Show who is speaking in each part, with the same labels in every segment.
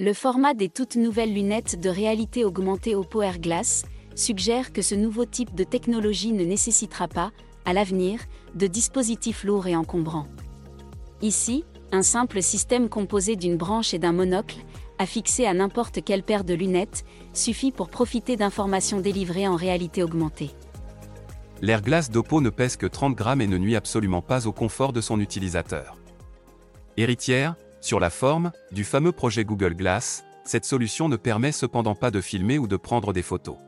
Speaker 1: Le format des toutes nouvelles lunettes de réalité augmentée Oppo Airglass suggère que ce nouveau type de technologie ne nécessitera pas, à l'avenir, de dispositifs lourds et encombrants. Ici, un simple système composé d'une branche et d'un monocle, affixé à n'importe quelle paire de lunettes, suffit pour profiter d'informations délivrées en réalité augmentée.
Speaker 2: L'airglass d'Oppo ne pèse que 30 grammes et ne nuit absolument pas au confort de son utilisateur. Héritière, sur la forme, du fameux projet Google Glass, cette solution ne permet cependant pas de filmer ou de prendre des photos.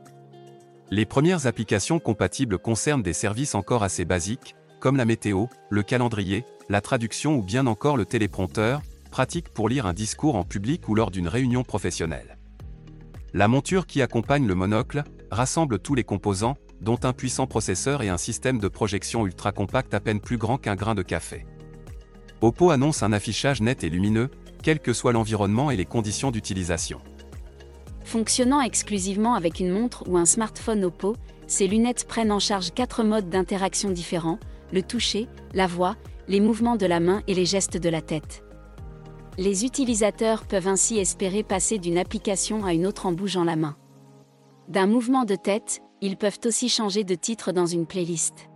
Speaker 2: Les premières applications compatibles concernent des services encore assez basiques, comme la météo, le calendrier, la traduction ou bien encore le téléprompteur, pratique pour lire un discours en public ou lors d'une réunion professionnelle. La monture qui accompagne le monocle rassemble tous les composants, dont un puissant processeur et un système de projection ultra compact à peine plus grand qu'un grain de café. Oppo annonce un affichage net et lumineux, quel que soit l'environnement et les conditions d'utilisation.
Speaker 1: Fonctionnant exclusivement avec une montre ou un smartphone Oppo, ces lunettes prennent en charge quatre modes d'interaction différents, le toucher, la voix, les mouvements de la main et les gestes de la tête. Les utilisateurs peuvent ainsi espérer passer d'une application à une autre en bougeant la main. D'un mouvement de tête, ils peuvent aussi changer de titre dans une playlist.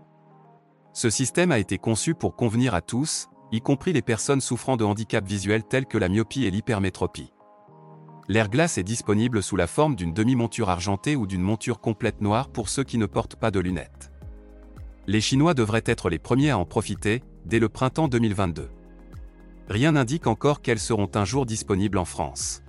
Speaker 2: Ce système a été conçu pour convenir à tous, y compris les personnes souffrant de handicaps visuels tels que la myopie et l'hypermétropie. L'airglass est disponible sous la forme d'une demi-monture argentée ou d'une monture complète noire pour ceux qui ne portent pas de lunettes. Les Chinois devraient être les premiers à en profiter, dès le printemps 2022. Rien n'indique encore qu'elles seront un jour disponibles en France.